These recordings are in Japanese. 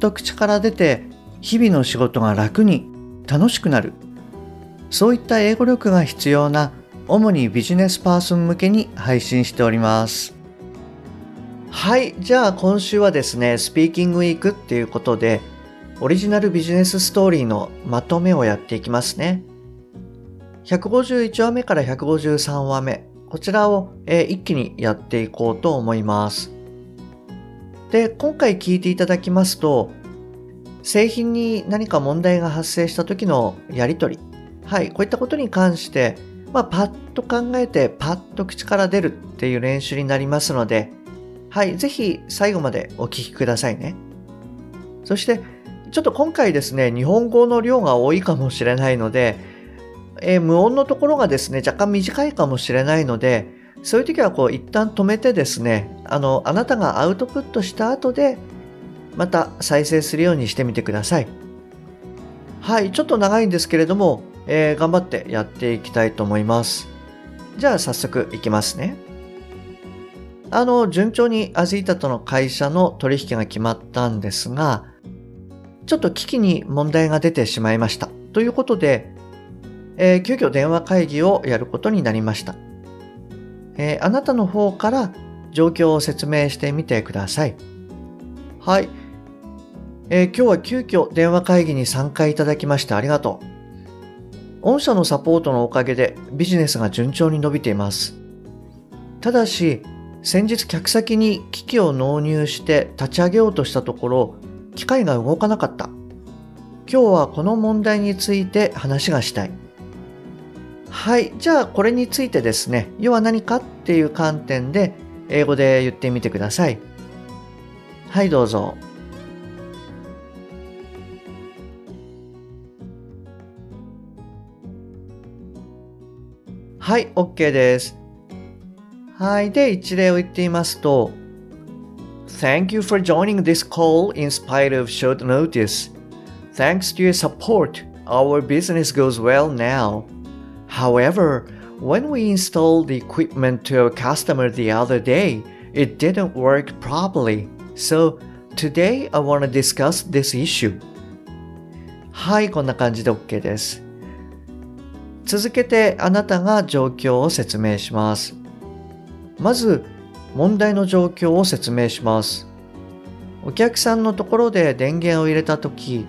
と口から出て日々の仕事が楽に楽しくなる。そういった英語力が必要な主にビジネスパーソン向けに配信しております。はいじゃあ今週はですねスピーキングウィークっていうことでオリジナルビジネスストーリーのまとめをやっていきますね。151話目から153話目こちらを、えー、一気にやっていこうと思います。で今回聞いていただきますと製品に何か問題が発生した時のやり取りはいこういったことに関してまあ、パッと考えてパッと口から出るっていう練習になりますので、はい、ぜひ最後までお聞きくださいね。そして、ちょっと今回ですね、日本語の量が多いかもしれないので、えー、無音のところがですね、若干短いかもしれないので、そういう時はこう一旦止めてですね、あの、あなたがアウトプットした後で、また再生するようにしてみてください。はい、ちょっと長いんですけれども、えー、頑張ってやっていきたいと思います。じゃあ早速いきますね。あの、順調にアジータとの会社の取引が決まったんですが、ちょっと危機に問題が出てしまいました。ということで、えー、急遽電話会議をやることになりました。えー、あなたの方から状況を説明してみてください。はい。えー、今日は急遽電話会議に参加いただきましてありがとう。御社のサポートのおかげでビジネスが順調に伸びています。ただし、先日客先に機器を納入して立ち上げようとしたところ、機械が動かなかった。今日はこの問題について話がしたい。はい。じゃあこれについてですね、要は何かっていう観点で英語で言ってみてください。はい、どうぞ。はい、OK です。はい。で、一例を言ってみますと、Thank you for joining this call in spite of short notice. Thanks to your support, our business goes well now. However, when we installed the equipment to a customer the other day, it didn't work properly. So, today I want to discuss this issue. はい、こんな感じで OK です。続けてあなたが状況を説明します。まず問題の状況を説明します。お客さんのところで電源を入れた時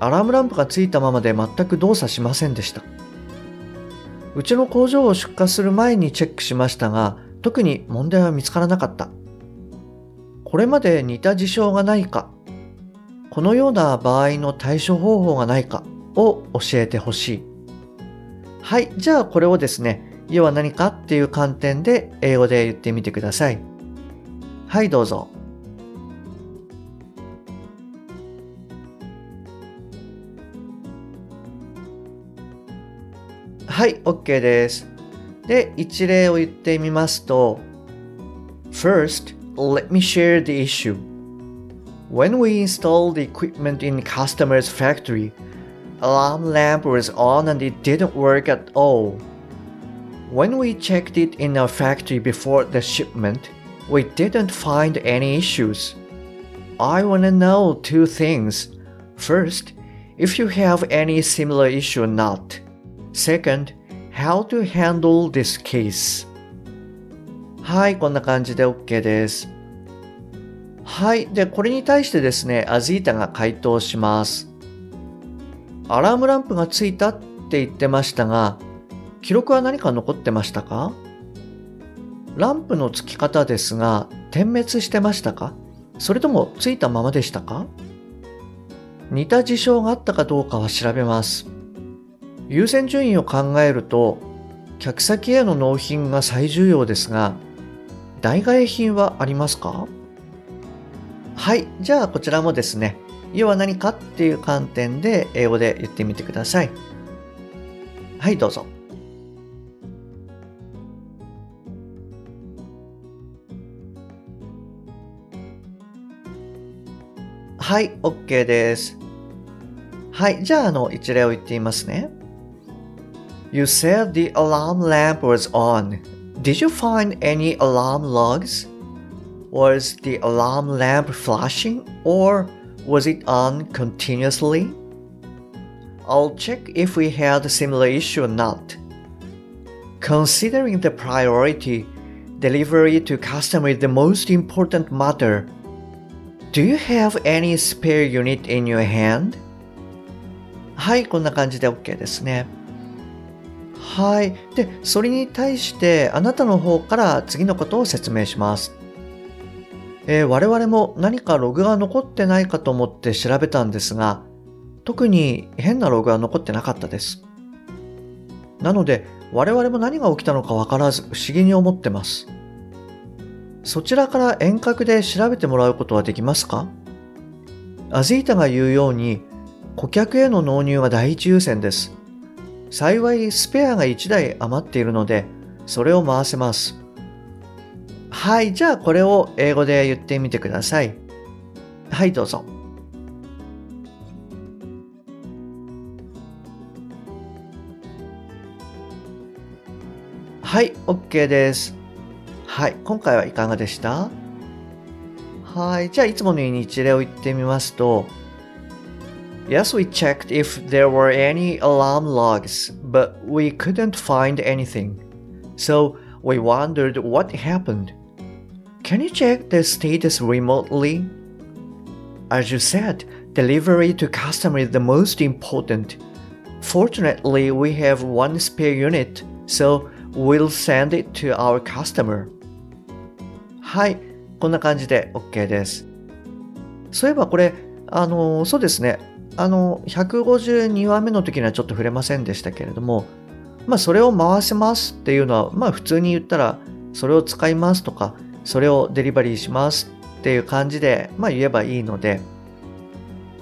アラームランプがついたままで全く動作しませんでした。うちの工場を出荷する前にチェックしましたが特に問題は見つからなかった。これまで似た事象がないかこのような場合の対処方法がないかを教えてほしい。はい。じゃあこれをですね、要は何かっていう観点で英語で言ってみてください。はい、どうぞ。はい、OK です。で、一例を言ってみますと、First, let me share the issue. When we install the equipment in customer's factory, alarm lamp was on and it didn't work at all. When we checked it in our factory before the shipment, we didn't find any issues. I want to know two things. First, if you have any similar issue or not. Second, how to handle this case. はい、こんな感じで OK です。はい。で、これに対してですね、アジータが回答します。アラームランプがついたって言ってましたが、記録は何か残ってましたか？ランプのつき方ですが、点滅してましたか？それともついたままでしたか？似た事象があったかどうかは調べます。優先順位を考えると、客先への納品が最重要ですが、代替品はありますか？はい。じゃあ、こちらもですね、要は何かっていう観点で英語で言ってみてください。はい、どうぞ。はい、OK です。はい、じゃあ、あの、一例を言ってみますね。You said the alarm lamp was on. Did you find any alarm logs? Was the alarm lamp flashing or was it on continuously? I'll check if we had a similar issue or not. Considering the priority, delivery to customer is the most important matter. Do you have any spare unit in your hand? はい、こんな感じで OK ですね。 はい。で、それに対してあなたの方から次のことを説明します。えー、我々も何かログが残ってないかと思って調べたんですが、特に変なログは残ってなかったです。なので、我々も何が起きたのかわからず不思議に思ってます。そちらから遠隔で調べてもらうことはできますか？アジータが言うように、顧客への納入は第一優先です。幸いスペアが1台余っているので、それを回せます。はい、じゃあこれを英語で言ってみてください。はい、どうぞ。はい、OK です。はい、今回はいかがでした？はい、じゃあいつものように一例を言ってみますと、Yes, we checked if there were any alarm logs, but we couldn't find anything. So we wondered what happened. Can you check the status remotely? As you said, delivery to customer is the most important. Fortunately, we have one spare unit, so we'll send it to our customer. はい、こんな感じで OK です。そういえばこれ、あの、そうですね。 あの、152話目の時にはちょっと触れませんでしたけれども、まあ、それを回せますっていうのは、まあ、普通に言ったら、それを使いますとか、それをデリバリーしますっていう感じで、まあ、言えばいいので、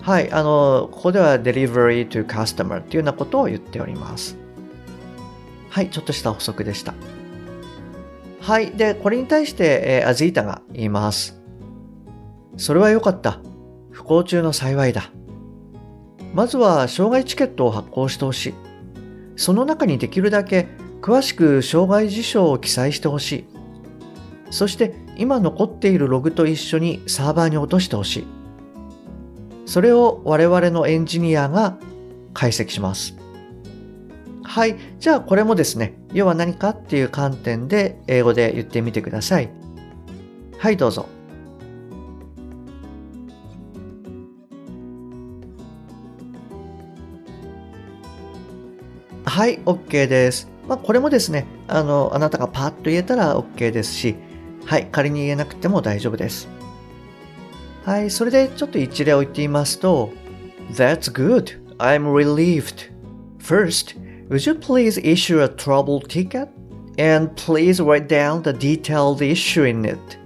はい、あの、ここでは delivery to customer っていうようなことを言っております。はい、ちょっとした補足でした。はい、で、これに対して、えー、アジータが言います。それは良かった。不幸中の幸いだ。まずは障害チケットを発行してほしい。その中にできるだけ詳しく障害事象を記載してほしい。そして今残っているログと一緒にサーバーに落としてほしい。それを我々のエンジニアが解析します。はい。じゃあこれもですね、要は何かっていう観点で英語で言ってみてください。はい、どうぞ。はい、OK です。まあ、これもですね、あの、あなたがパッと言えたら OK ですし、はい、仮に言えなくても大丈夫です。はい、それでちょっと一例を言ってみますと、That's good. I'm relieved. First, would you please issue a trouble ticket? And please write down the detailed issue in it.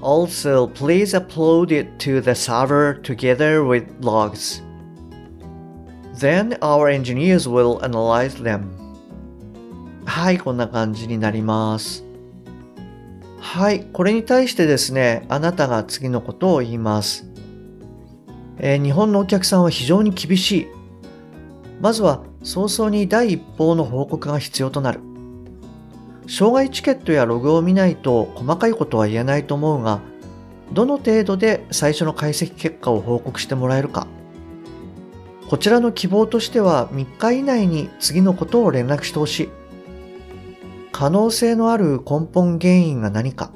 Also, please upload it to the server together with logs. Then our engineers will analyze them. はい、こんな感じになります。はい、これに対してですね、あなたが次のことを言います。えー、日本のお客さんは非常に厳しい。まずは早々に第一報の報告が必要となる。障害チケットやログを見ないと細かいことは言えないと思うが、どの程度で最初の解析結果を報告してもらえるか。こちらの希望としては3日以内に次のことを連絡してほしい。可能性のある根本原因が何か、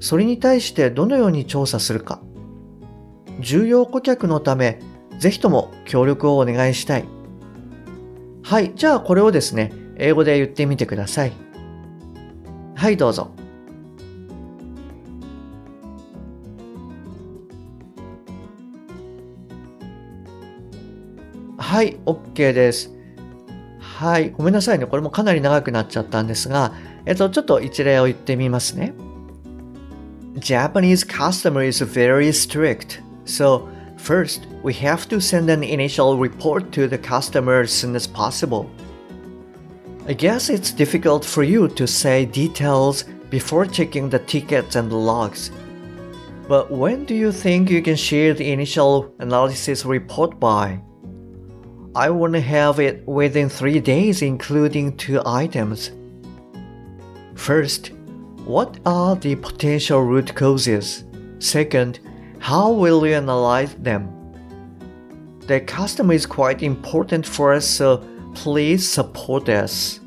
それに対してどのように調査するか、重要顧客のため、ぜひとも協力をお願いしたい。はい、じゃあこれをですね、英語で言ってみてください。はい、どうぞ。はい、OK です。はい、ごめんなさいね。これもかなり長くなっちゃったんですが、えっと、ちょっと一例を言ってみますね。 Japanese customer is very strict. So, first, we have to send an initial report to the customer as soon as possible. I guess it's difficult for you to say details before checking the tickets and logs. But when do you think you can share the initial analysis report by? I want to have it within three days, including two items. First, what are the potential root causes? Second, how will you analyze them? The customer is quite important for us, so please support us.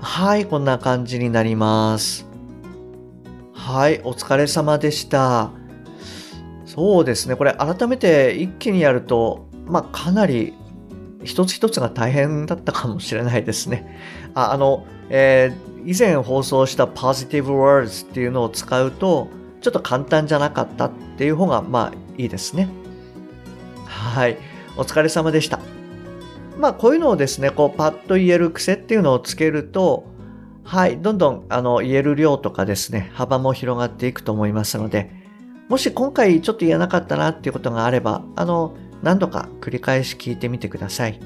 はい、こんな感じになります。はい、お疲れ様でした。そうですね、これ改めて一気にやると、 まあ、かなり一つ一つが大変だったかもしれないですね。ああの、えー以前放送した positive words っていうのを使うと、ちょっと簡単じゃなかったっていう方がまあいいですね。はい。お疲れ様でした。まあこういうのをですね、こうパッと言える癖っていうのをつけると、はい、どんどんあの言える量とかですね、幅も広がっていくと思いますので、もし今回ちょっと言えなかったなっていうことがあれば、あの、何度か繰り返し聞いてみてください。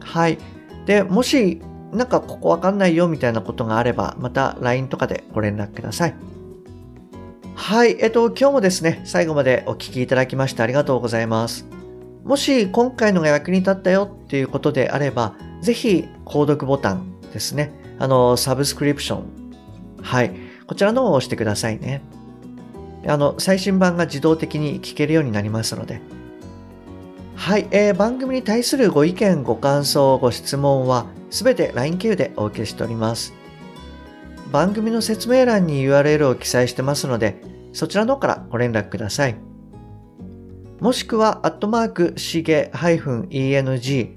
はい。で、もしなんかここわかんないよみたいなことがあれば、また LINE とかでご連絡ください。はい、えっと、今日もですね、最後までお聴きいただきましてありがとうございます。もし今回のが役に立ったよっていうことであれば、ぜひ、購読ボタンですね。あの、サブスクリプション。はい。こちらのを押してくださいね。あの、最新版が自動的に聞けるようになりますので。はい、えー、番組に対するご意見、ご感想、ご質問は、すべて LINE 経由でお受けしております。番組の説明欄に URL を記載してますので、そちらの方からご連絡ください。もしくは、アットマーク、しげ -eng-coach、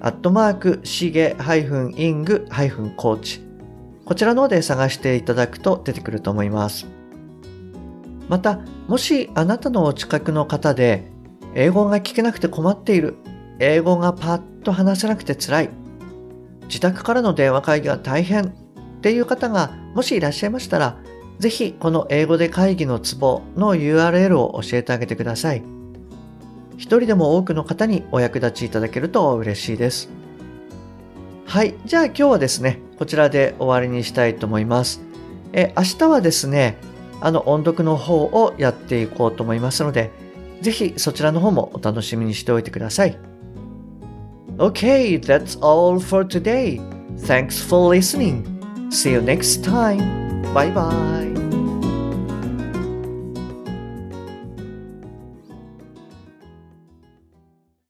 アットマーク、しげ -ing-coach、こちらの方で探していただくと出てくると思います。また、もしあなたのお近くの方で、英語が聞けなくて困っている英語がパッと話せなくて辛い、自宅からの電話会議が大変っていう方がもしいらっしゃいましたら、ぜひこの英語で会議のツボの URL を教えてあげてください。一人でも多くの方にお役立ちいただけると嬉しいです。はい。じゃあ今日はですね、こちらで終わりにしたいと思います。え、明日はですね、あの音読の方をやっていこうと思いますので、ぜひそちらの方もお楽しみにしておいてください。Okay, that's all for today. Thanks for listening. See you next time. Bye bye.